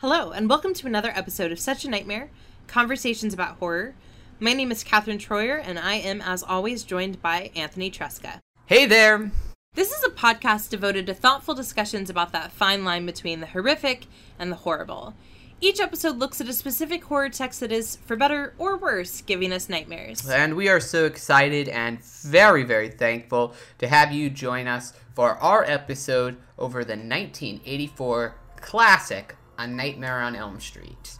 Hello, and welcome to another episode of Such a Nightmare Conversations about Horror. My name is Catherine Troyer, and I am, as always, joined by Anthony Tresca. Hey there! This is a podcast devoted to thoughtful discussions about that fine line between the horrific and the horrible. Each episode looks at a specific horror text that is, for better or worse, giving us nightmares. And we are so excited and very, very thankful to have you join us for our episode over the 1984 classic A Nightmare on Elm Street.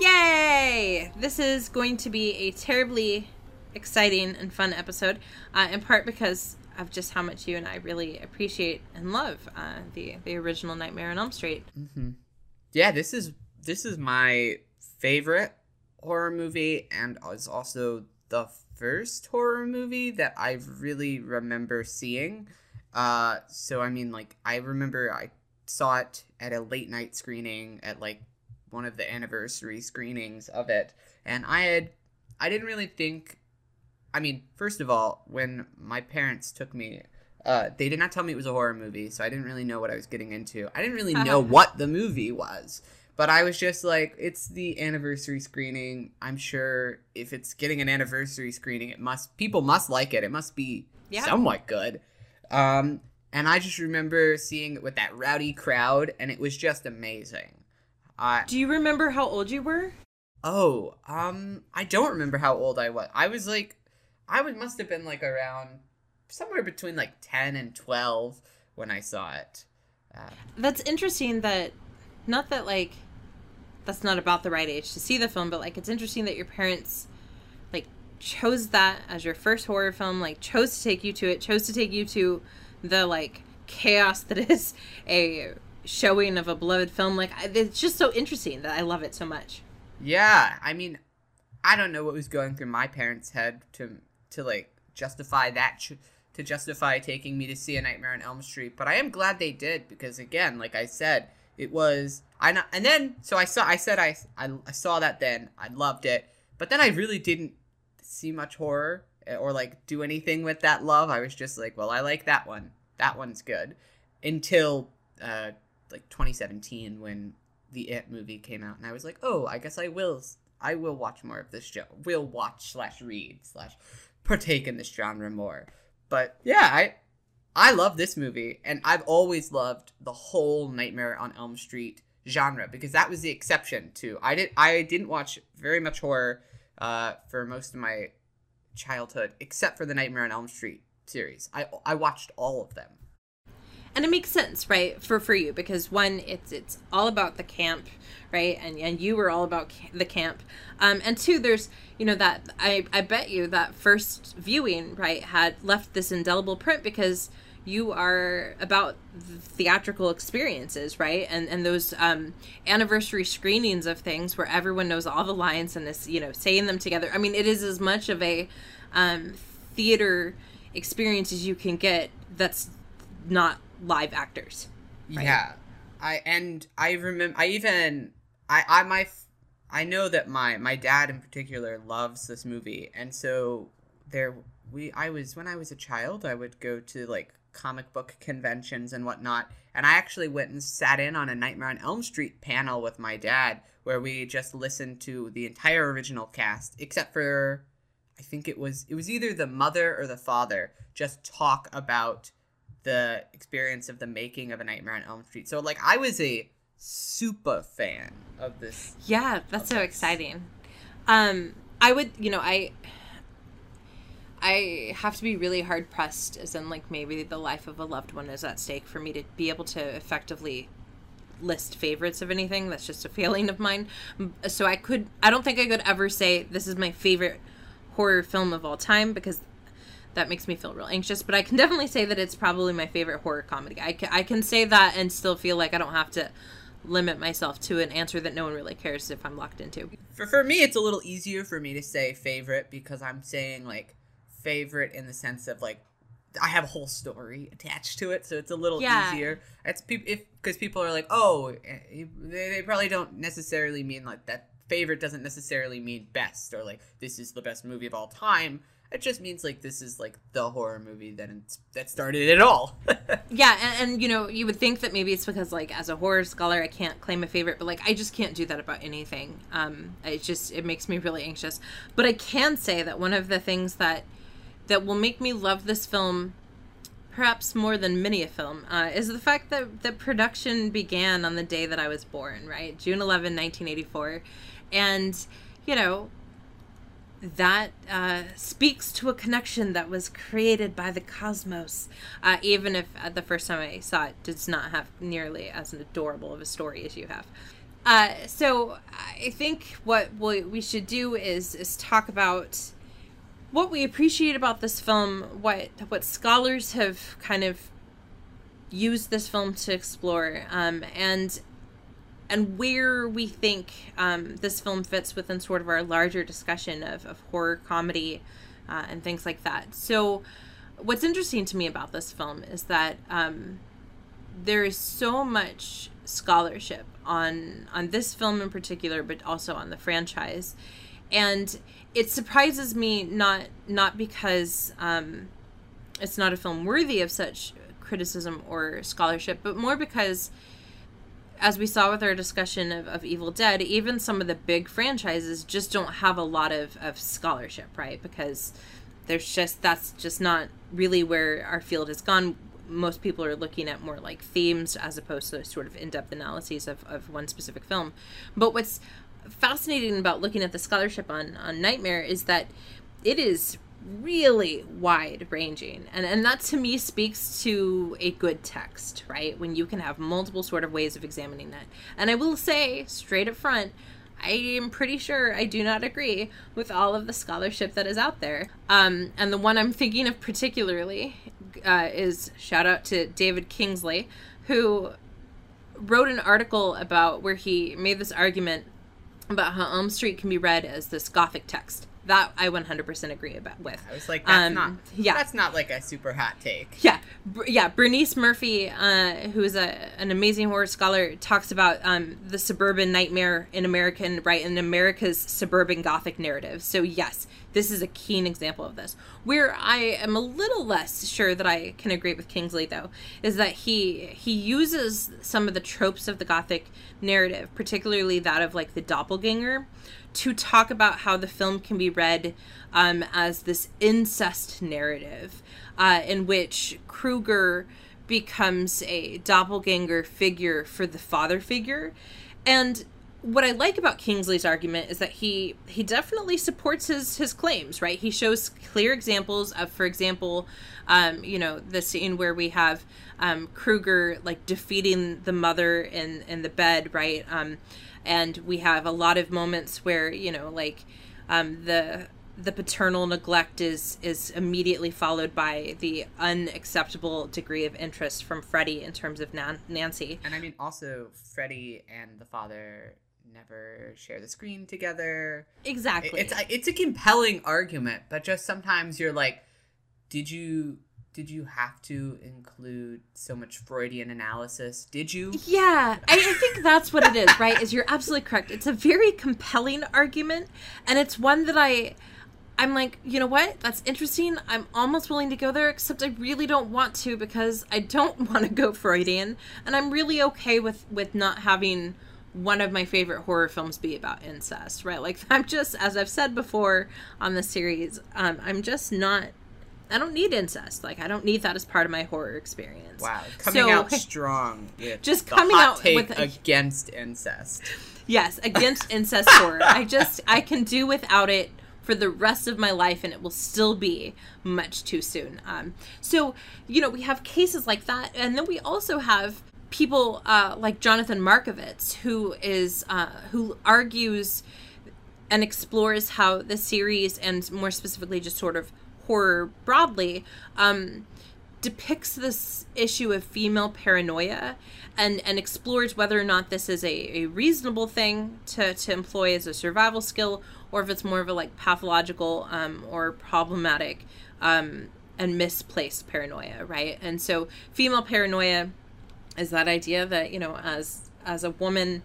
Yay! This is going to be a terribly exciting and fun episode, uh, in part because of just how much you and I really appreciate and love uh, the the original Nightmare on Elm Street. Mm-hmm. Yeah, this is this is my favorite horror movie, and it's also the first horror movie that I really remember seeing. Uh, so I mean, like I remember I saw it at a late night screening at like one of the anniversary screenings of it, and I had I didn't really think. I mean, first of all, when my parents took me, uh, they did not tell me it was a horror movie, so I didn't really know what I was getting into. I didn't really know what the movie was, but I was just like, it's the anniversary screening. I'm sure if it's getting an anniversary screening, it must people must like it. It must be Yeah. somewhat good. Um, and I just remember seeing it with that rowdy crowd, and it was just amazing. Uh, Do you remember how old you were? Oh, um, I don't remember how old I was. I was like, I would must have been like around somewhere between like ten and twelve when I saw it. Uh, That's interesting that, not that like, that's not about the right age to see the film, but like it's interesting that your parents, like, chose that as your first horror film, like chose to take you to it, chose to take you to the like chaos that is a showing of a beloved film. Like it's just so interesting that I love it so much. yeah, I mean, I don't know what was going through my parents' head to to like justify that ch- to justify taking me to see a Nightmare on Elm Street, but I am glad they did because again, like I said, it was I not, and then so I saw I said I, I I saw that then I loved it, but then I really didn't see much horror or like do anything with that love. I was just like, well, I like that one. That one's good. Until uh like 2017 when the It movie came out and I was like, "Oh, I guess I will I will watch more of this show. Will watch slash read slash partake in this genre more." But yeah, I I love this movie and I've always loved the whole Nightmare on Elm Street genre because that was the exception too. I did I didn't watch very much horror uh, for most of my childhood, except for the Nightmare on Elm Street series. I I watched all of them. And it makes sense right for for you because one it's it's all about the camp right and and you were all about the camp. Um and two there's you know that i i bet you that first viewing right had left this indelible print because you are about theatrical experiences right and and those um anniversary screenings of things where everyone knows all the lines and is you know saying them together. I mean it is as much of a um theater experience as you can get that's not live actors. Right. Yeah, I and I remember. I even I I my I know that my my dad in particular loves this movie, and so there we I was when I was a child. I would go to like comic book conventions and whatnot, and I actually went and sat in on a Nightmare on Elm Street panel with my dad, where we just listened to the entire original cast, except for I think it was it was either the mother or the father just talk about the experience of the making of a Nightmare on Elm Street. So like I was a super fan of this. Yeah, that's so Okay. exciting. Um, I would, you know, I, I have to be really hard pressed, as in like maybe the life of a loved one is at stake for me to be able to effectively list favorites of anything. That's just a failing of mine. So I could, I don't think I could ever say this is my favorite horror film of all time because that makes me feel real anxious. But I can definitely say that it's probably my favorite horror comedy. I can, I can say that and still feel like I don't have to limit myself to an answer that no one really cares if I'm locked into. For for me it's a little easier for me to say favorite because I'm saying like favorite in the sense of like I have a whole story attached to it, so it's a little Yeah. easier. It's peop if because people are like, oh, eh, they, they probably don't necessarily mean like that. Favorite doesn't necessarily mean best or like this is the best movie of all time. It just means like this is like the horror movie that that started it all. Yeah, and, and you know, you would think that maybe it's because like as a horror scholar, I can't claim a favorite, but like I just can't do that about anything. Um, it just it makes me really anxious. But I can say that one of the things that that will make me love this film, perhaps more than many a film, uh, is the fact that that production began on the day that I was born, right, June 11, 1984, and you know that uh, speaks to a connection that was created by the cosmos, uh, even if uh, the first time I saw it does not have nearly as adorable of a story as you have. Uh, so I think what we, we should do is is talk about what we appreciate about this film, what what scholars have kind of used this film to explore, um, and and where we think um, this film fits within sort of our larger discussion of, of horror comedy uh, and things like that. So, what's interesting to me about this film is that um, there is so much scholarship on on this film in particular, but also on the franchise, and it surprises me not not because um, it's not a film worthy of such criticism or scholarship, but more because as we saw with our discussion of, of Evil Dead, even some of the big franchises just don't have a lot of, of scholarship, right? Because there's just that's just not really where our field has gone. Most people are looking at more like themes as opposed to sort of in-depth analyses of, of one specific film. But what's fascinating about looking at the scholarship on, on Nightmare is that it is really wide ranging. And and that to me speaks to a good text right? When you can have multiple sort of ways of examining that. And i will say straight up front i am pretty sure i do not agree with all of the scholarship that is out there. Um, and the one i'm thinking of particularly uh, is shout out to david kingsley who wrote an article about where he made this argument about how elm street can be read as this gothic text that I 100% agree about with. I was like, that's Um, not yeah. that's not like a super hot take. Yeah, Br- yeah. Bernice Murphy, uh, who is a an amazing horror scholar, talks about um, the suburban nightmare in American right in America's suburban Gothic narrative. So yes, this is a keen example of this. Where I am a little less sure that I can agree with Kingsley though is that he he uses some of the tropes of the Gothic narrative, particularly that of like the doppelganger, to talk about how the film can be read um, as this incest narrative uh, in which Krueger becomes a doppelganger figure for the father figure. And what I like about Kingsley's argument is that he he definitely supports his his claims, right? He shows clear examples of, for example, um, you know, the scene where we have um, Krueger like defeating the mother in in the bed, right? Um, and we have a lot of moments where you know, like um, the the paternal neglect is is immediately followed by the unacceptable degree of interest from Freddy in terms of Nan- Nancy. And I mean, also Freddy and the father never share the screen together. Exactly. It's it's a compelling argument, but just sometimes you're like, did you did you have to include so much Freudian analysis? Did you? Yeah, I, I think that's what it is, right? Is you're absolutely correct. It's a very compelling argument, and it's one that I, I'm like, you know what? That's interesting. I'm almost willing to go there, except I really don't want to because I don't want to go Freudian, and I'm really okay with with not having one of my favorite horror films be about incest, right? Like I'm just, as I've said before on the series, um, I'm just not. I don't need incest. Like I don't need that as part of my horror experience. Wow, coming So- out strong. Just coming out with a- against incest. Yes, against incest horror. I just I can do without it for the rest of my life, and it will still be much too soon. Um, so you know we have cases like that, and then we also have people uh, like Jonathan Markovitz, who is uh, who argues and explores how the series, and more specifically, just sort of horror broadly, um, depicts this issue of female paranoia and and explores whether or not this is a, a reasonable thing to, to employ as a survival skill or if it's more of a like pathological um, or problematic um, and misplaced paranoia, right? And so female paranoia is that idea that, you know, as as a woman,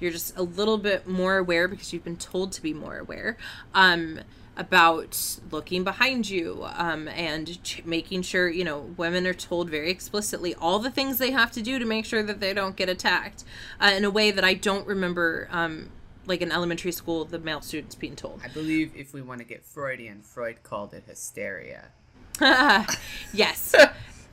you're just a little bit more aware because you've been told to be more aware. Um about looking behind you um, and ch- making sure you know women are told very explicitly all the things they have to do to make sure that they don't get attacked uh, in a way that i don't remember um, like in elementary school the male students being told. I believe if we want to get Freudian, Freud called it hysteria. yes.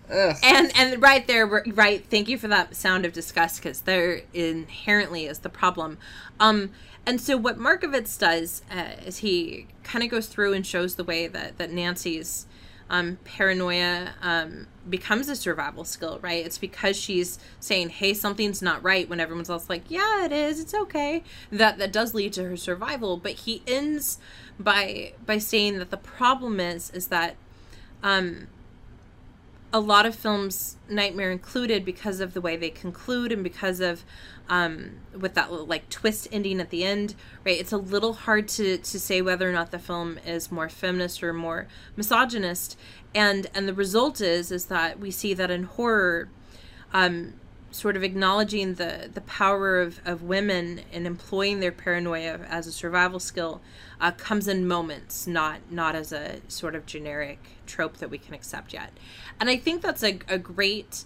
And and right there right thank you for that sound of disgust because there inherently is the problem. Um and so what markovitz does uh, is he kind of goes through and shows the way that that nancy's um, paranoia um, becomes a survival skill right? It's because she's saying hey something's not right when everyone's else like yeah it is it's okay. That that does lead to her survival but he ends by by saying that the problem is is that um a lot of films, Nightmare included, because of the way they conclude and because of um, with that little, like twist ending at the end, right? It's a little hard to to say whether or not the film is more feminist or more misogynist, and and the result is is that we see that in horror, um, sort of acknowledging the the power of, of women and employing their paranoia as a survival skill uh, comes in moments not not as a sort of generic trope that we can accept yet and i think that's a, a great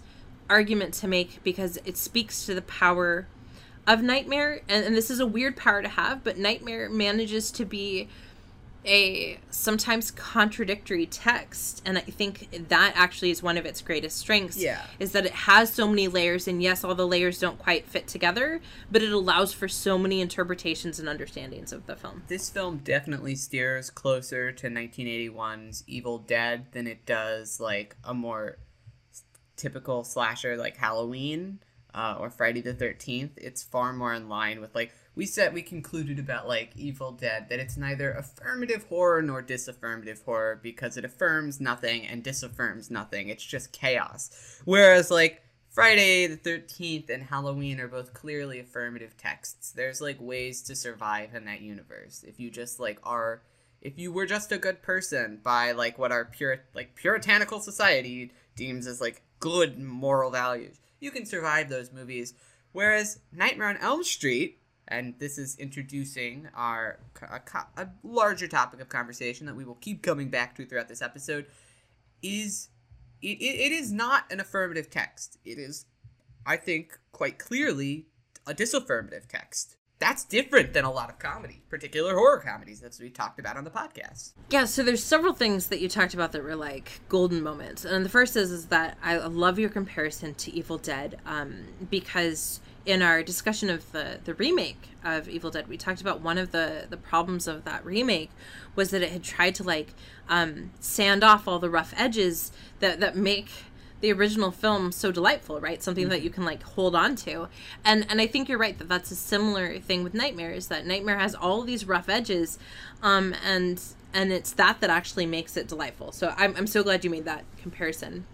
argument to make because it speaks to the power of nightmare. And, and this is a weird power to have but nightmare manages to be a sometimes contradictory text. And i think that actually is one of its greatest strengths Yeah. is that it has so many layers. And yes all the layers don't quite fit together but it allows for so many interpretations and understandings of the film. This film definitely steers closer to 1981's Evil Dead than it does like a more typical slasher like Halloween uh, or Friday the 13th. It's far more in line with like we said we concluded about like Evil Dead that it's neither affirmative horror nor disaffirmative horror because it affirms nothing and disaffirms nothing. It's just chaos. Whereas like Friday the 13th and Halloween are both clearly affirmative texts. There's like ways to survive in that universe. If you just like are if you were just a good person by like what our pure like puritanical society deems as like good moral values, you can survive those movies. Whereas Nightmare on Elm Street, and this is introducing our a, a larger topic of conversation that we will keep coming back to throughout this episode, is it, it, it is not an affirmative text. It is, I think, quite clearly a disaffirmative text. That's different than a lot of comedy, particular horror comedies that we talked about on the podcast. Yeah, so there's several things that you talked about that were like golden moments, and the first is is that I love your comparison to Evil Dead, um, because in our discussion of the the remake of Evil Dead, we talked about one of the the problems of that remake was that it had tried to like um, sand off all the rough edges that that make the original film so delightful right? Something that you can like hold on to. And and i think you're right that that's a similar thing with nightmares. that nightmare has all these rough edges um and and it's that that actually makes it delightful. So i'm, I'm so glad you made that comparison.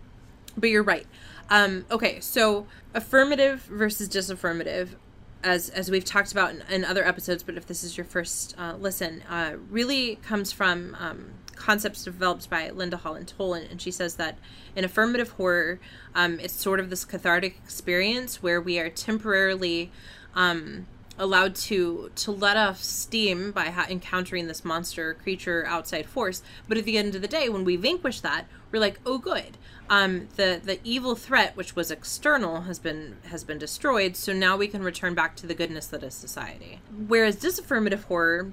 But you're right. Um okay so affirmative versus disaffirmative as as we've talked about in, in other episodes but if this is your first uh, listen uh, really comes from um, concepts developed by Linda Holland Toll, and, and she says that in affirmative horror, um, it's sort of this cathartic experience where we are temporarily um, allowed to to let off steam by ha- encountering this monster creature outside force. But at the end of the day, when we vanquish that, we're like, oh, good. Um, the the evil threat, which was external, has been has been destroyed. So now we can return back to the goodness that is society. Whereas disaffirmative horror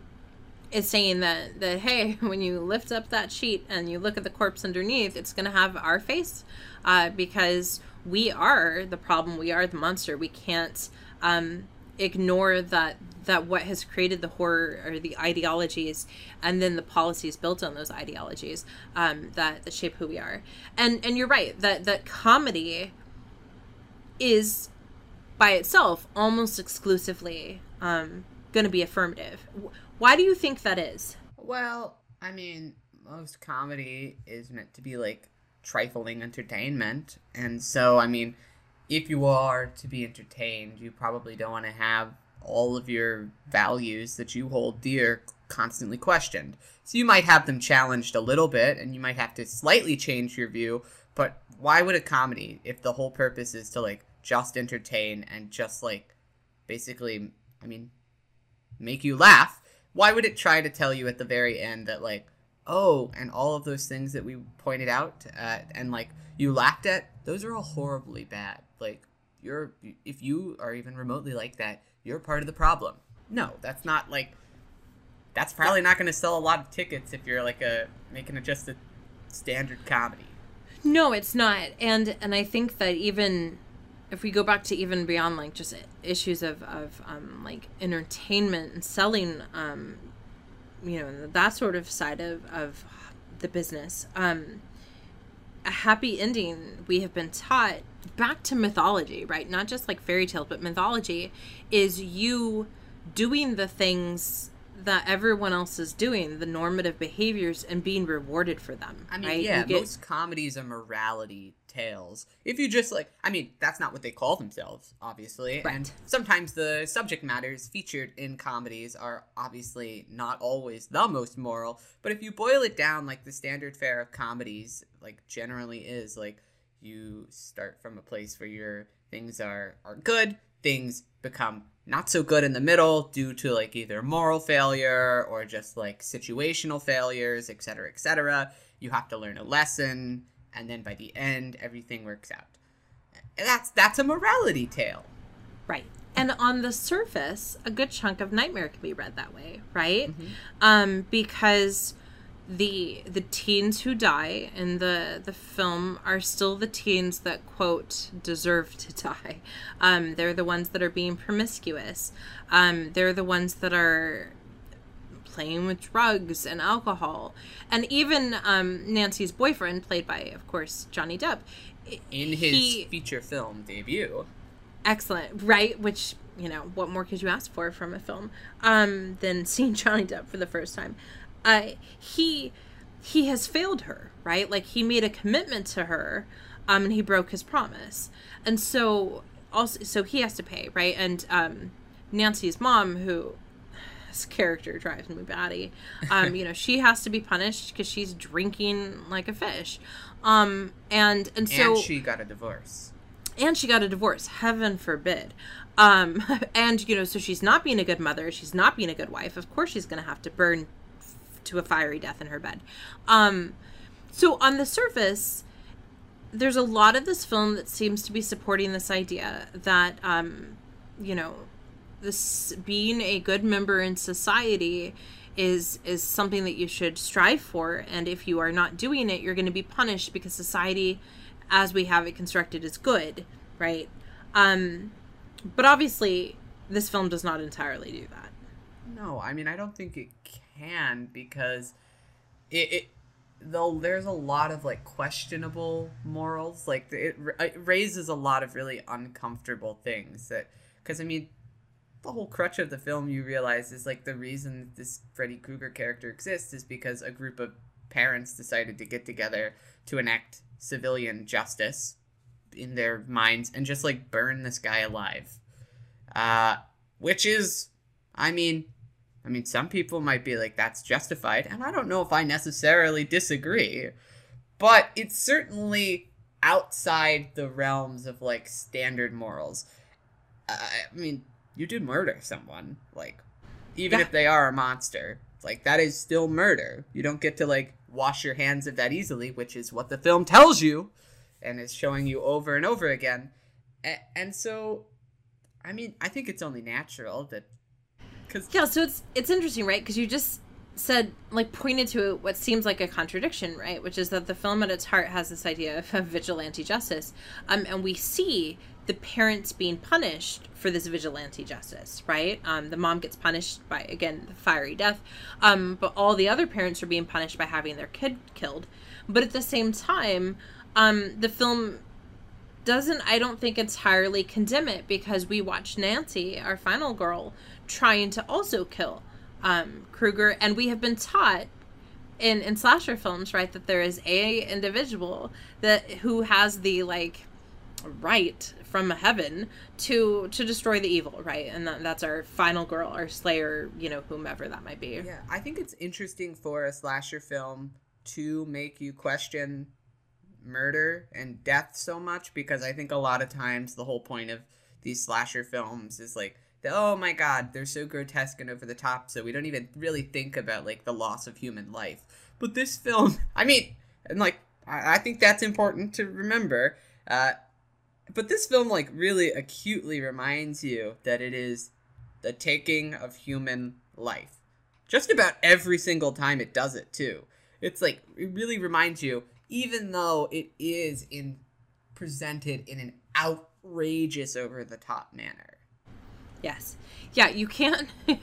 is saying that that hey when you lift up that sheet and you look at the corpse underneath it's going to have our face uh, because we are the problem. We are the monster. We can't um, ignore that that what has created the horror or the ideologies and then the policies built on those ideologies um, that, that shape who we are. And and you're right that that comedy is by itself almost exclusively um, going to be affirmative why do you think that is? Well, I mean, most comedy is meant to be like trifling entertainment. And so, I mean, if you are to be entertained, you probably don't want to have all of your values that you hold dear constantly questioned. So you might have them challenged a little bit and you might have to slightly change your view, but why would a comedy if the whole purpose is to like just entertain and just like basically, I mean, make you laugh? Why would it try to tell you at the very end that like, oh, and all of those things that we pointed out uh, and like you laughed at, those are all horribly bad. Like you're if you are even remotely like that, you're part of the problem. No, that's not like that's probably not going to sell a lot of tickets if you're like a making it just a standard comedy. No, it's not. And and I think that even if we go back to even beyond like just issues of of um, like entertainment and selling, um, you know, that sort of side of of the business, um, a happy ending we have been taught back to mythology, right? Not just like fairy tales, but mythology is you doing the things that everyone else is doing, the normative behaviors, and being rewarded for them. I mean, right? yeah, get, most comedies are morality tales. If you just like, I mean, that's not what they call themselves, obviously. Right. And sometimes the subject matters featured in comedies are obviously not always the most moral. But if you boil it down, like the standard fare of comedies, like generally is like you start from a place where your things are are good, things become not so good in the middle due to like either moral failure or just like situational failures, etc., etc. You have to learn a lesson, and then by the end, everything works out. And that's that's a morality tale, right? And on the surface, a good chunk of Nightmare can be read that way, right? Mm-hmm. Um, because the the teens who die in the the film are still the teens that quote deserve to die. Um, they're the ones that are being promiscuous. Um, they're the ones that are playing with drugs and alcohol, and even um, Nancy's boyfriend, played by, of course, Johnny Depp, in his he, feature film debut. Excellent, right? Which you know, what more could you ask for from a film um, than seeing Johnny Depp for the first time? uh, he he has failed her, right? Like he made a commitment to her, um, and he broke his promise, and so also so he has to pay, right? And um, Nancy's mom, who his character drives me batty, um, you know, she has to be punished because she's drinking like a fish, um, and and so and she got a divorce. And she got a divorce. Heaven forbid. Um, and you know, so she's not being a good mother. She's not being a good wife. Of course, she's going to have to burn to a fiery death in her bed. Um, so on the surface, there's a lot of this film that seems to be supporting this idea that, um, you know, this being a good member in society is is something that you should strive for. And if you are not doing it you're going to be punished because society as we have it constructed is good right? Um but obviously this film does not entirely do that. No i mean i don't think it can because it, it though there's a lot of like questionable morals like it, it raises a lot of really uncomfortable things that because i mean the whole crutch of the film you realize is like the reason this freddy krueger character exists is because a group of parents decided to get together to enact civilian justice in their minds and just like burn this guy alive uh which is i mean I mean, some people might be like, that's justified, and I don't know if I necessarily disagree, but it's certainly outside the realms of like standard morals. I mean, you did murder someone, like, even yeah. if they are a monster, like, that is still murder. You don't get to like wash your hands of that easily, which is what the film tells you and is showing you over and over again. and so, I mean, I think it's only natural that Cause yeah, so it's it's interesting, right? Because you just said like pointed to what seems like a contradiction, right? Which is that the film at its heart has this idea of, of vigilante justice, um, and we see the parents being punished for this vigilante justice, right? Um, the mom gets punished by again the fiery death, um, but all the other parents are being punished by having their kid killed. But at the same time, um, the film doesn't, I don't think, entirely condemn it because we watch Nancy, our final girl, trying to also kill um, Krueger, and we have been taught in in slasher films, right, that there is a individual that who has the like right from heaven to to destroy the evil right? And that, that's our final girl our slayer you know whomever that might be. Yeah, I think it's interesting for a slasher film to make you question murder and death so much because I think a lot of times the whole point of these slasher films is like, oh my god, they're so grotesque and over the top, so we don't even really think about like the loss of human life. But this film, I mean, and like, I, I think that's important to remember. Uh, but this film like really acutely reminds you that it is the taking of human life just about every single time it does it too it's like it really reminds you even though it is in presented in an outrageous over the top manner yes. Yeah you can't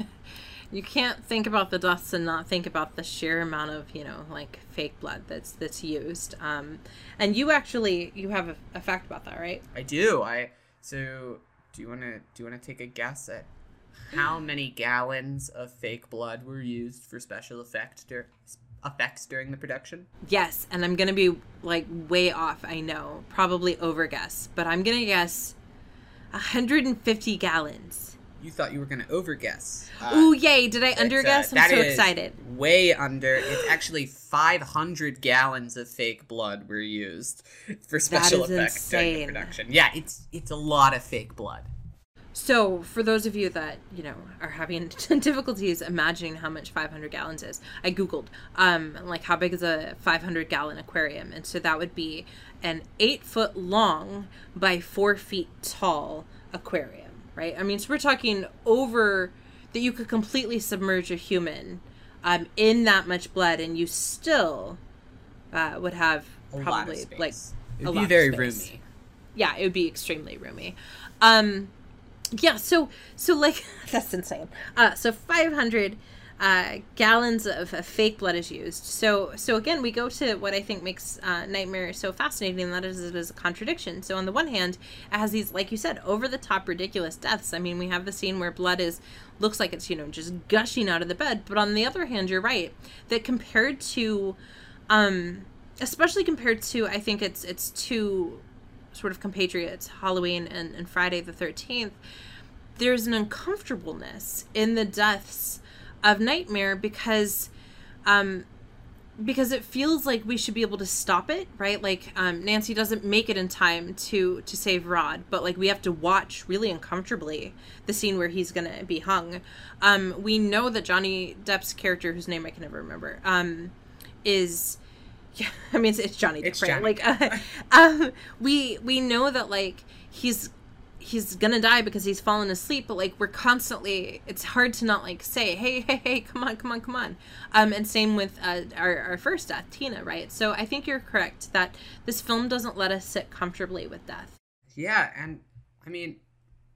you can't think about the deaths and not think about the sheer amount of you know like fake blood that's that's used. Um and you actually you have a, a fact about that right? I do. I so do you want to do you want to take a guess at how many gallons of fake blood were used for special effect dur- effects during the production? Yes and i'm gonna be like way off i know. Probably over guess but i'm gonna guess 150 gallons you thought you were going to overguess. Uh, Ooh, yay! Did I it's, uh, underguess? I'm that so is excited. Way under. It's actually 500 gallons of fake blood were used for special effects during the production. Yeah, it's it's a lot of fake blood. So, for those of you that you know are having difficulties imagining how much 500 gallons is, I googled um like how big is a 500 gallon aquarium, and so that would be an eight foot long by four feet tall aquarium, right? I mean, so we're talking over that you could completely submerge a human um, in that much blood, and you still uh, would have A lot of probably space. like It'd a be lot of very space. roomy. yeah it would be extremely roomy um yeah so so like that's insane uh so 500 uh gallons of, of fake blood is used. So so again we go to what i think makes uh, nightmare so fascinating and that is it is a contradiction. So on the one hand it has these like you said over the top ridiculous deaths. I mean we have the scene where blood is looks like it's you know just gushing out of the bed but on the other hand you're right that compared to um especially compared to i think it's it's two sort of compatriots, Halloween and, and Friday the 13th, there's an uncomfortableness in the deaths of Nightmare because um because it feels like we should be able to stop it, right? Like um, Nancy doesn't make it in time to to save Rod, but like we have to watch really uncomfortably the scene where he's gonna be hung. Um, we know that Johnny Depp's character, whose name I can never remember, um, is yeah, I mean it's, it's Johnny Depp, It's right? Johnny Like, uh, um, we we know that like he's he's gonna die because he's fallen asleep, but like we're constantly, it's hard to not like say, hey, hey, hey, come on, come on, come on. Um, and same with uh, our our first death, Tina, right? So I think you're correct that this film doesn't let us sit comfortably with death. Yeah, and I mean,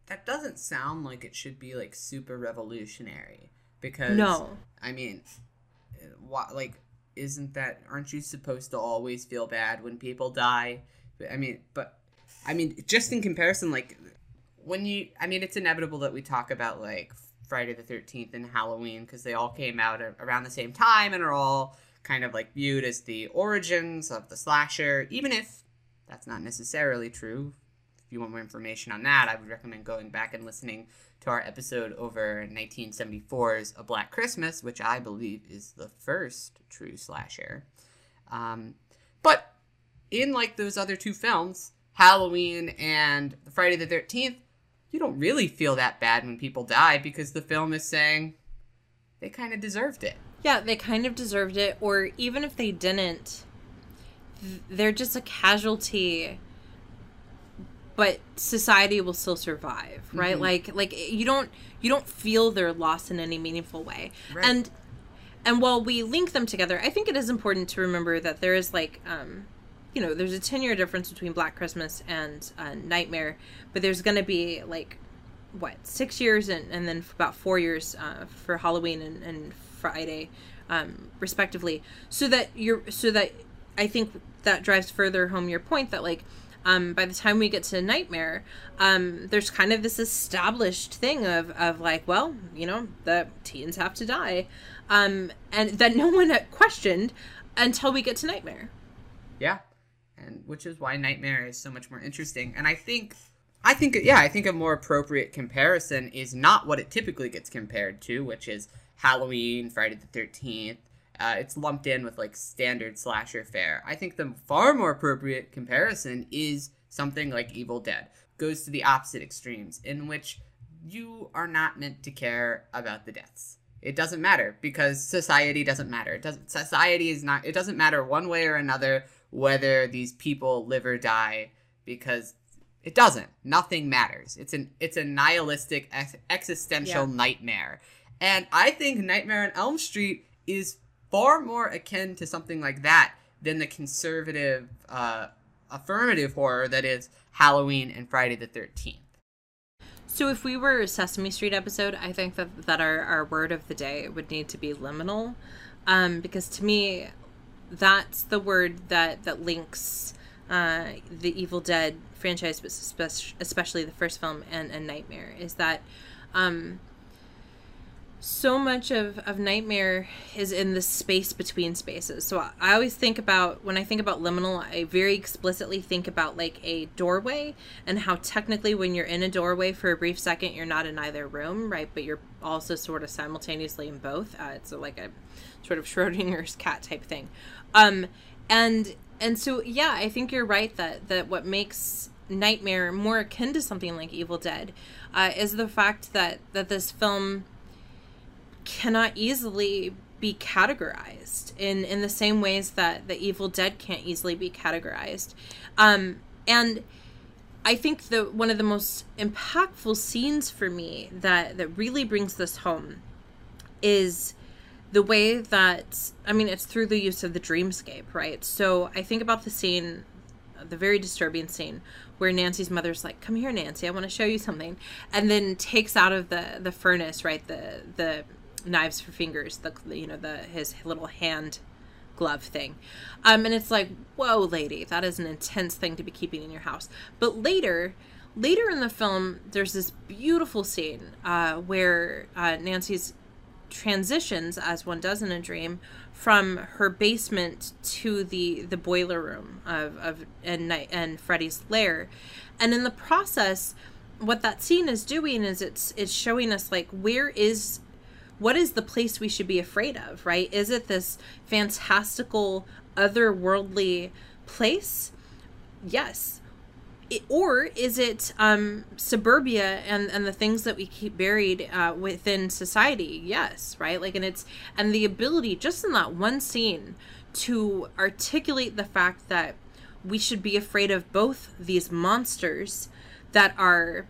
that doesn't sound like it should be like super revolutionary because No. I mean, what like isn't that aren't you supposed to always feel bad when people die? I mean, but I mean, just in comparison, like when you, I mean, it's inevitable that we talk about like Friday the Thirteenth and Halloween because they all came out around the same time and are all kind of like viewed as the origins of the slasher, even if that's not necessarily true. If you want more information on that, I would recommend going back and listening to our episode over 1974's A Black Christmas, which I believe is the first true slasher. Um, but in like those other two films, Halloween and Friday the 13th, you don't really feel that bad when people die because the film is saying they kind of deserved it. Yeah, they kind of deserved it, or even if they didn't, they're just a casualty. But society will still survive, right? Mhm. Like, like you don't you don't feel their loss in any meaningful way. Right. And and while we link them together, I think it is important to remember that there is like, um, you know, there's a ten year difference between Black Christmas and uh, Nightmare, but there's going to be like what six years and, and then about four years uh, for Halloween and, and Friday, um, respectively. So that you're so that I think that drives further home your point that like um, by the time we get to Nightmare, um, there's kind of this established thing of of like, well, you know, the teens have to die, um, and that no one questioned until we get to Nightmare. Yeah. And which is why Nightmare is so much more interesting. And I think, I think, yeah, I think a more appropriate comparison is not what it typically gets compared to, which is Halloween, Friday the Thirteenth. Uh, it's lumped in with like standard slasher fare. I think the far more appropriate comparison is something like Evil Dead. Goes to the opposite extremes, in which you are not meant to care about the deaths. It doesn't matter because society doesn't matter. It doesn't society is not it doesn't matter one way or another whether these people live or die because it doesn't. Nothing matters. It's an it's a nihilistic ex- existential Yeah. nightmare. And I think Nightmare on Elm Street is far more akin to something like that than the conservative uh, affirmative horror that is Halloween and Friday the 13th. So if we were a Sesame Street episode, I think that that our, our word of the day would need to be liminal, um, because to me, that's the word that that links uh, the Evil Dead franchise, but especially, the first film and, and Nightmare, is that um, so much of, of Nightmare is in the space between spaces. So I, I always think about, when I think about liminal, I very explicitly think about like a doorway and how technically when you're in a doorway for a brief second, you're not in either room, right? But you're also sort of simultaneously in both. Uh, it's like a sort of Schrodinger's cat type thing. Um, and, and so, yeah, I think you're right that, that what makes Nightmare more akin to something like Evil Dead uh, is the fact that, that this film cannot easily be categorized in in the same ways that the Evil Dead can't easily be categorized. Um, and I think the one of the most impactful scenes for me that that really brings this home is the way that I mean it's through the use of the dreamscape, right? So I think about the scene the very disturbing scene where Nancy's mother's like, "Come here, Nancy, I want to show you something," and then takes out of the the furnace, right, the the knives for fingers, the you know the his little hand glove thing, um, and it's like, "Whoa, lady, that is an intense thing to be keeping in your house." But later. Later in the film, there's this beautiful scene uh, where uh, Nancy's transitions, as one does in a dream, from her basement to the the boiler room of of and and Freddy's lair, and in the process, what that scene is doing is it's it's showing us like where is what is the place we should be afraid of, right? Is it this fantastical otherworldly place? Yes. Or is it um, suburbia and, and the things that we keep buried uh, within society? Yes, right. Like, and it's and the ability just in that one scene to articulate the fact that we should be afraid of both these monsters that are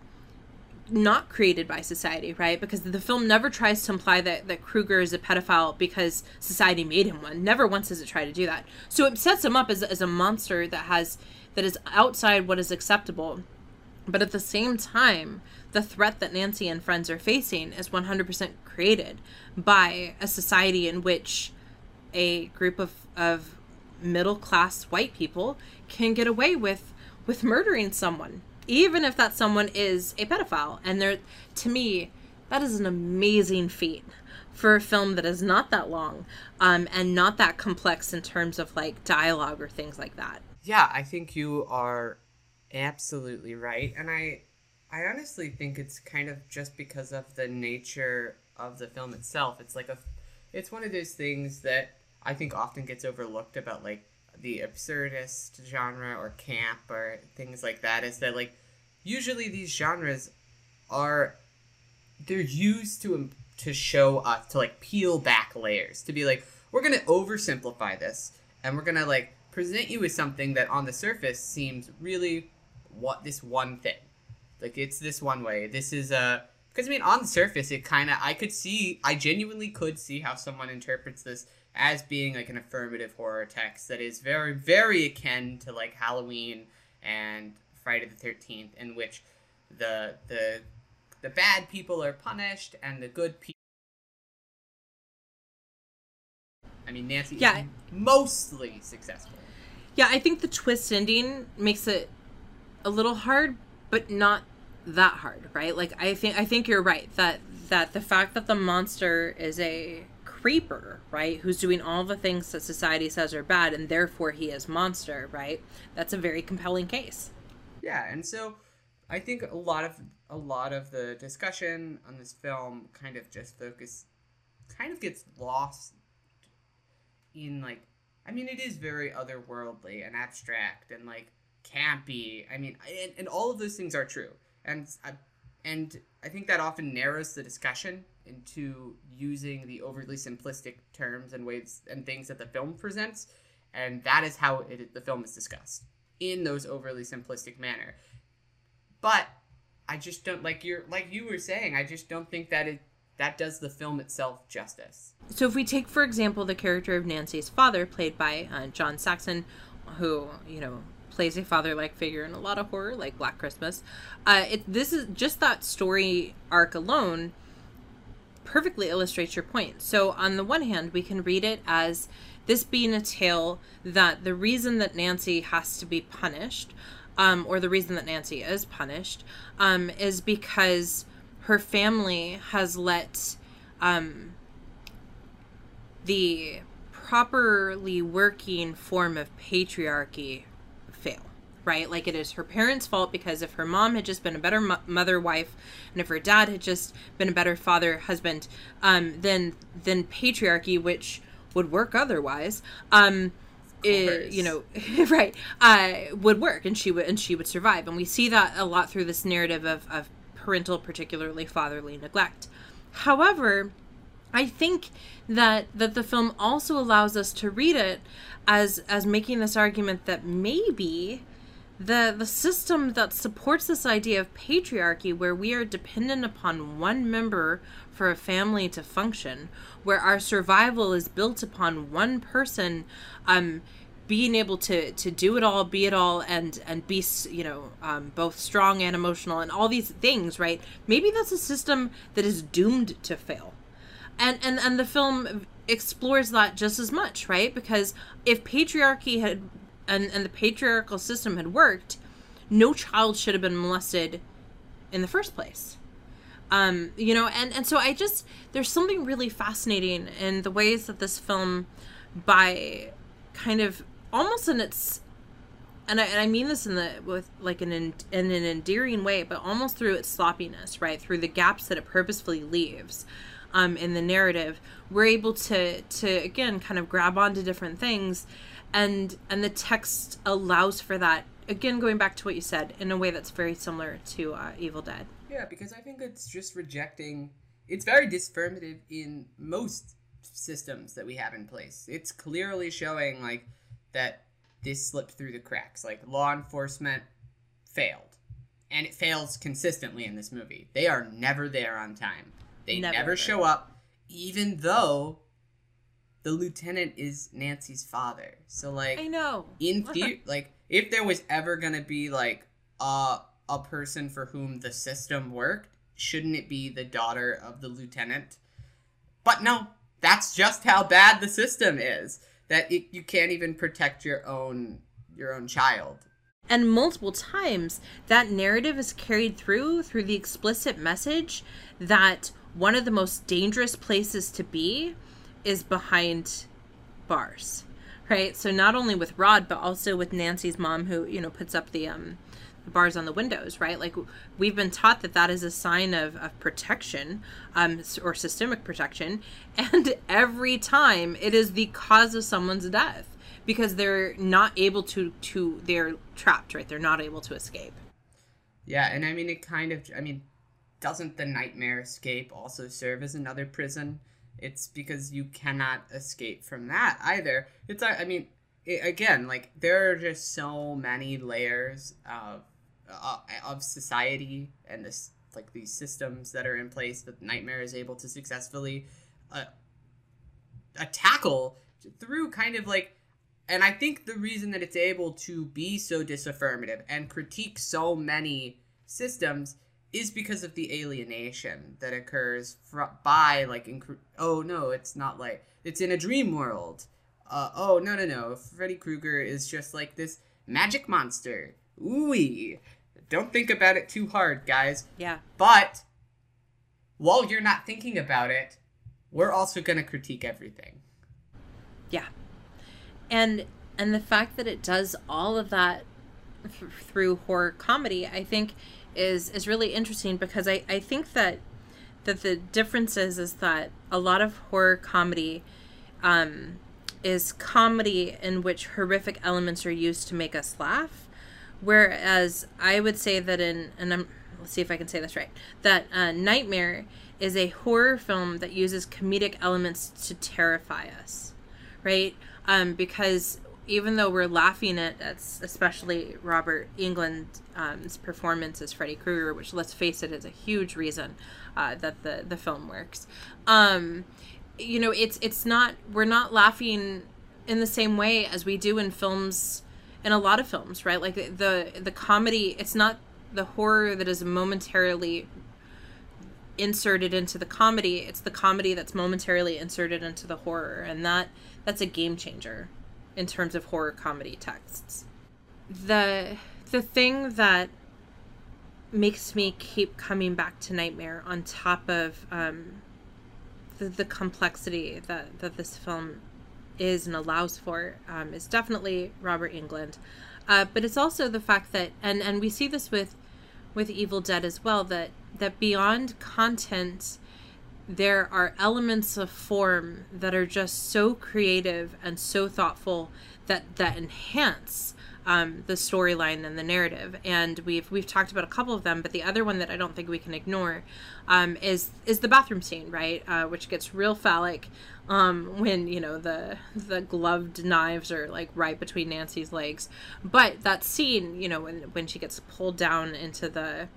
not created by society, right? Because the film never tries to imply that, that Krueger is a pedophile because society made him one. Never once does it try to do that. So it sets him up as, as a monster that has that is outside what is acceptable. But at the same time, the threat that Nancy and friends are facing is 100% created by a society in which a group of, of middle class white people can get away with with murdering someone even if that someone is a pedophile and there to me that is an amazing feat for a film that is not that long um, and not that complex in terms of like dialogue or things like that Yeah, I think you are absolutely right, and I, I honestly think it's kind of just because of the nature of the film itself. It's like a, it's one of those things that I think often gets overlooked about like the absurdist genre or camp or things like that. Is that like usually these genres are they're used to um, to show us to like peel back layers to be like we're gonna oversimplify this and we're gonna like present you with something that on the surface seems really what this one thing like it's this one way this is a because i mean on the surface it kind of i could see i genuinely could see how someone interprets this as being like an affirmative horror text that is very very akin to like halloween and friday the 13th in which the the the bad people are punished and the good people I mean Nancy Yeah. is mostly successful. Yeah i think the twist ending makes it a little hard but not that hard right like i think i think you're right that that the fact that the monster is a creeper, right? Who's doing all the things that society says are bad and therefore he is monster, right? That's a very compelling case. Yeah, and so I think a lot of a lot of the discussion on this film kind of just focus kind of gets lost in like I mean it is very otherworldly and abstract and like campy. I mean and, and all of those things are true. And I, and I think that often narrows the discussion into using the overly simplistic terms and ways and things that the film presents, and that is how it, the film is discussed in those overly simplistic manner. But I just don't like you're like you were saying. I just don't think that it that does the film itself justice. So if we take, for example, the character of Nancy's father, played by uh, John Saxon, who you know plays a father-like figure in a lot of horror, like Black Christmas. Uh, it, this is just that story arc alone perfectly illustrates your point. So on the one hand, we can read it as this being a tale that the reason that Nancy has to be punished, um, or the reason that Nancy is punished, um, is because her family has let um, the properly working form of patriarchy fail right? Like it is her parents fault because if her mom had just been a better mo- mother wife and if her dad had just been a better father husband um, then then patriarchy which would work otherwise um it, you know right uh would work and she would and she would survive. And we see that a lot through this narrative of, of parental particularly fatherly neglect. However I think that that the film also allows us to read it as as making this argument that maybe the the system that supports this idea of patriarchy where we are dependent upon one member for a family to function where our survival is built upon one person um being able to to do it all be it all and and be you know um, both strong and emotional and all these things right? Maybe that's a system that is doomed to fail. And and and the film explores that just as much right? Because if patriarchy had and and the patriarchal system had worked no child should have been molested in the first place. Um you know and and so i just there's something really fascinating in the ways that this film by kind of almost in its and I, and I mean this in the with like an in, in an endearing way, but almost through its sloppiness, right? Through the gaps that it purposefully leaves, um, in the narrative, we're able to to again kind of grab onto different things, and and the text allows for that. Again, going back to what you said, in a way that's very similar to uh, Evil Dead. Yeah, because I think it's just rejecting. It's very disaffirmative in most systems that we have in place. It's clearly showing like that this slipped through the cracks. Like law enforcement failed, and it fails consistently in this movie. They are never there on time. They never, never show up, even though the lieutenant is Nancy's father. So like I know. In theory like if there was ever gonna be like a a person for whom the system worked, shouldn't it be the daughter of the lieutenant? But no, that's just how bad the system is. That it, you can't even protect your own your own child. And multiple times that narrative is carried through through the explicit message that one of the most dangerous places to be is behind bars right so not only with rod but also with nancy's mom who you know puts up the um bars on the windows right like we've been taught that that is a sign of, of protection um or systemic protection and every time it is the cause of someone's death because they're not able to to they're trapped right they're not able to escape yeah and i mean it kind of i mean doesn't the nightmare escape also serve as another prison? It's because you cannot escape from that either. It's I mean, it, again, like there are just so many layers of uh, of society and this like these systems that are in place that nightmare is able to successfully uh, uh, tackle through kind of like and i think the reason that it's able to be so disaffirmative and critique so many systems is because of the alienation that occurs fr- by like inc- oh no it's not like it's in a dream world. Uh, oh no no no freddy krueger is just like this magic monster ooey don't think about it too hard guys yeah but while you're not thinking about it we're also going to critique everything. Yeah. And and the fact that it does all of that th- through horror comedy, I think is is really interesting because I I think that that the difference is is that a lot of horror comedy um is comedy in which horrific elements are used to make us laugh whereas i would say that in and i'm let's see if i can say this right that uh, nightmare is a horror film that uses comedic elements to terrify us right? Um, because even though we're laughing at, at especially robert Englund's um, performance as freddy krueger which let's face it is a huge reason uh, that the, the film works. Um, you know it's it's not we're not laughing in the same way as we do in films in a lot of films right? Like the the comedy it's not the horror that is momentarily inserted into the comedy it's the comedy that's momentarily inserted into the horror and that that's a game changer in terms of horror comedy texts. The the thing that makes me keep coming back to nightmare on top of um, the, the complexity that, that this film is and allows for um, is definitely Robert Englund. Uh, but it's also the fact that, and, and we see this with with Evil Dead as well, that that beyond content, there are elements of form that are just so creative and so thoughtful that that enhance um, the storyline and the narrative. And we've we've talked about a couple of them, but the other one that I don't think we can ignore um, is is the bathroom scene, right? Uh, which gets real phallic um, when you know the the gloved knives are like right between Nancy's legs. But that scene, you know, when when she gets pulled down into the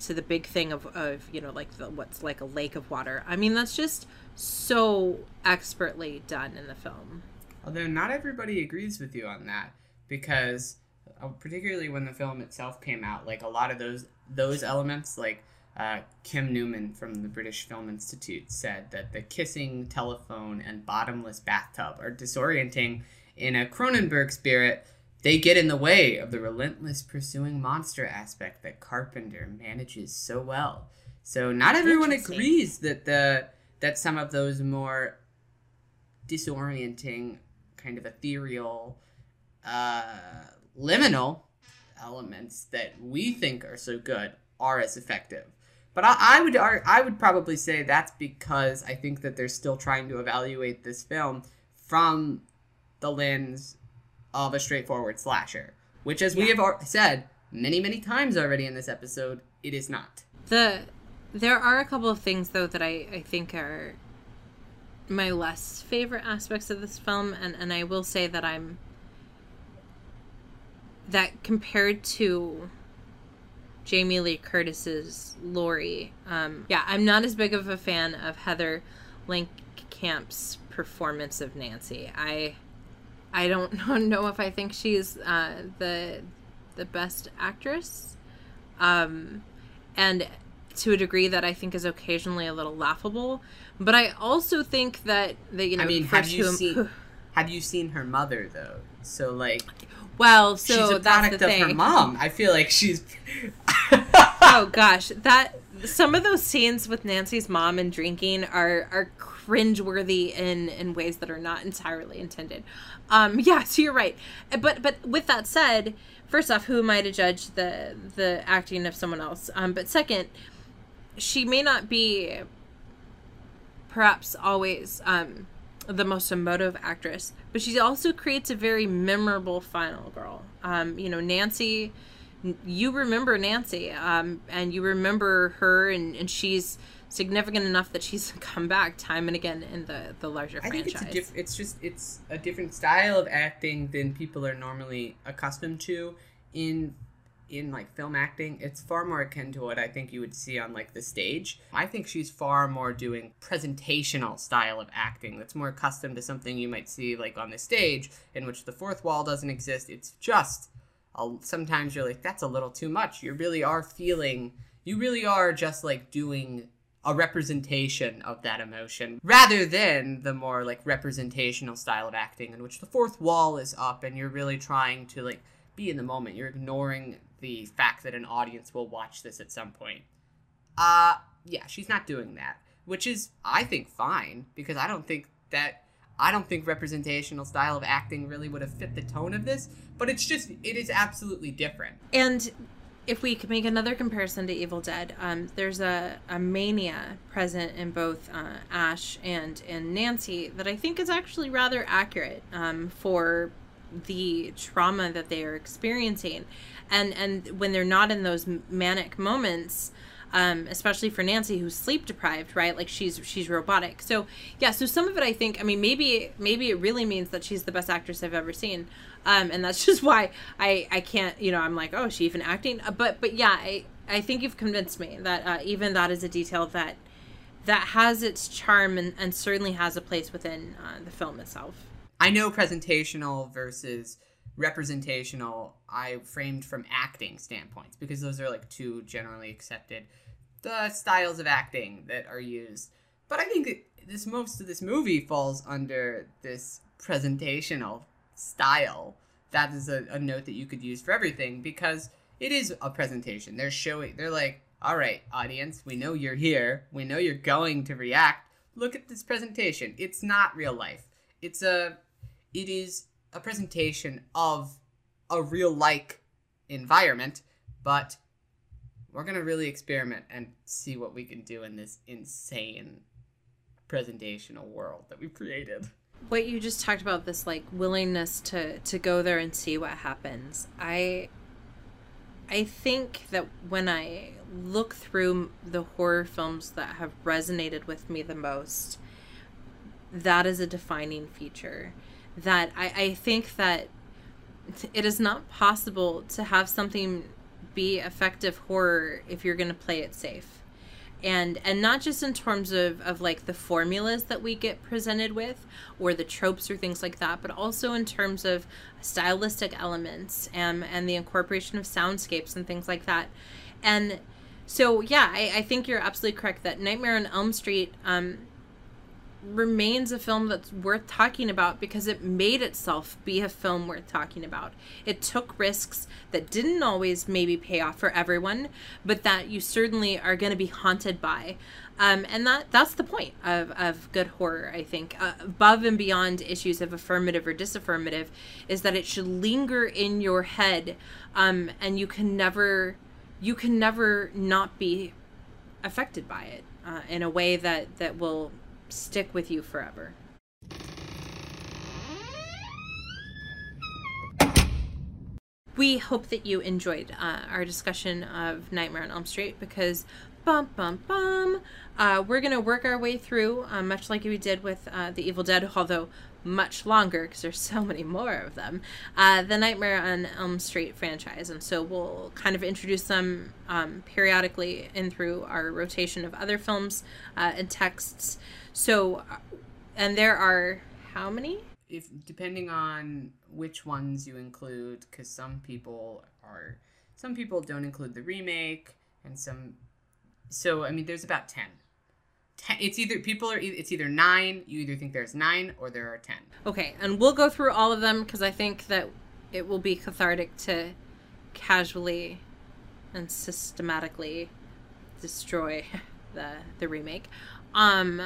to the big thing of, of you know like the what's like a lake of water. I mean, that's just so expertly done in the film. Although not everybody agrees with you on that because uh, particularly when the film itself came out, like a lot of those those elements, like uh, Kim Newman from the British Film Institute said that the kissing telephone and bottomless bathtub are disorienting in a Cronenberg spirit. They get in the way of the relentless pursuing monster aspect that Carpenter manages so well. So not everyone agrees that the that some of those more disorienting, kind of ethereal uh, liminal elements that we think are so good are as effective. But I, I would I would probably say that's because I think that they're still trying to evaluate this film from the lens of a straightforward slasher, which, as yeah. we have said many many times already in this episode, it is not. The there are a couple of things though that I I think are my less favorite aspects of this film, and and I will say that I'm that compared to Jamie Lee Curtis's Laurie, um, yeah, I'm not as big of a fan of Heather Langenkamp's performance of Nancy. I I don't know if I think she's uh, the the best actress, um, and to a degree that I think is occasionally a little laughable. But I also think that that you know, I mean, have you seen have you seen her mother though? So like, well, so she's a product of her mom. I feel like she's. Oh gosh, that some of those scenes with Nancy's mom and drinking are are cringeworthy in in ways that are not entirely intended. Um, yeah, so you're right. But but with that said, first off, who am I to judge the the acting of someone else? Um, but second, she may not be perhaps always um the most emotive actress, but she also creates a very memorable final girl. Um, you know, Nancy, you remember Nancy, um, and you remember her, and, and she's significant enough that she's come back time and again in the the larger I franchise. Think it's, diff- it's just it's a different style of acting than people are normally accustomed to in in like film acting, it's far more akin to what I think you would see on like the stage. I think she's far more doing presentational style of acting that's more accustomed to something you might see like on the stage in which the fourth wall doesn't exist. It's just sometimes you're like that's a little too much. You really are feeling you really are just like doing a representation of that emotion rather than the more like representational style of acting in which the fourth wall is up and you're really trying to like be in the moment. You're ignoring the fact that an audience will watch this at some point. Uh, yeah, she's not doing that. which is I think fine because I don't think that I don't think representational style of acting really would have fit the tone of this, but it's just it is absolutely different. And if we could make another comparison to Evil Dead, um, there's a, a mania present in both uh, Ash and and Nancy that I think is actually rather accurate um, for the trauma that they are experiencing, and and when they're not in those manic moments. Um, especially for Nancy, who's sleep deprived, right? Like she's she's robotic. So yeah, so some of it, I think, I mean, maybe maybe it really means that she's the best actress I've ever seen um, and that's just why I I can't you know I'm like oh she even acting uh, but but yeah I I think you've convinced me that uh, even that is a detail that that has its charm and, and certainly has a place within uh, the film itself. I know presentational versus representational I framed from acting standpoints because those are like two generally accepted the styles of acting that are used. But I think this most of this movie falls under this presentational style, that is a, a note that you could use for everything because it is a presentation. They're showing, they're like, all right, audience, we know you're here. We know you're going to react. Look at this presentation. It's not real life. It's a, it is a presentation of a real like environment, but we're to really experiment and see what we can do in this insane presentational world that we've created. What you just talked about this like willingness to to go there and see what happens i i think that when i look through the horror films that have resonated with me the most that is a defining feature. That i i think that it is not possible to have something be effective horror if you're going to play it safe. And and not just in terms of of like the formulas that we get presented with or the tropes or things like that but also in terms of stylistic elements and and the incorporation of soundscapes and things like that. And so yeah i, I think you're absolutely correct that nightmare on elm street um remains a film that's worth talking about because it made itself be a film worth talking about. It took risks that didn't always maybe pay off for everyone, but that you certainly are going to be haunted by. Um, and that that's the point of, of good horror, I think. Uh, above and beyond issues of affirmative or disaffirmative, is that it should linger in your head, um, and you can never you can never not be affected by it uh, in a way that that will stick with you forever. We hope that you enjoyed uh, our discussion of Nightmare on Elm Street because, bum bum bum, uh, we're gonna work our way through, uh, much like we did with uh, the Evil Dead, although much longer because there's so many more of them. Uh, the Nightmare on Elm Street franchise, and so we'll kind of introduce them um, periodically in through our rotation of other films uh, and texts. So, and there are how many? If depending on which ones you include, because some people are, some people don't include the remake, and some. So I mean, there's about ten. Ten, it's either people are it's either nine you either think there's nine or there are ten. Okay and we'll go through all of them because i think that it will be cathartic to casually and systematically destroy the the remake. Um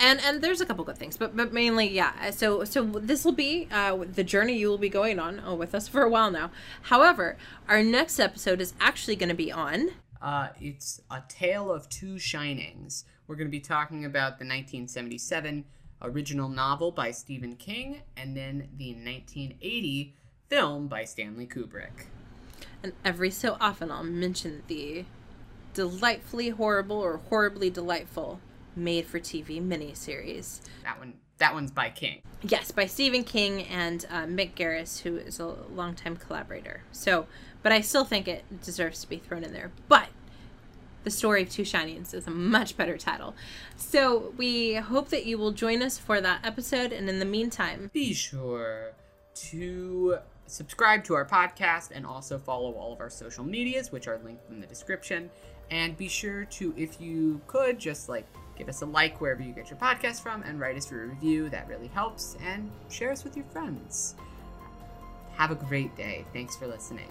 and and there's a couple good things but but mainly yeah so so this will be uh, the journey you will be going on oh, with us for a while now. However our next episode is actually going to be on uh, it's a tale of two shinings we're going to be talking about the 1977 original novel by stephen king and then the 1980 film by stanley kubrick and every so often i'll mention the delightfully horrible or horribly delightful made for TV miniseries. That one that one's by King. Yes, by Stephen King and uh, Mick Garris, who is a longtime collaborator. So, but I still think it deserves to be thrown in there. But the story of two shinings is a much better title. So we hope that you will join us for that episode. And in the meantime, be sure to subscribe to our podcast and also follow all of our social medias, which are linked in the description. And be sure to, if you could, just like Give us a like wherever you get your podcast from and write us a review. That really helps. And share us with your friends. Have a great day. Thanks for listening.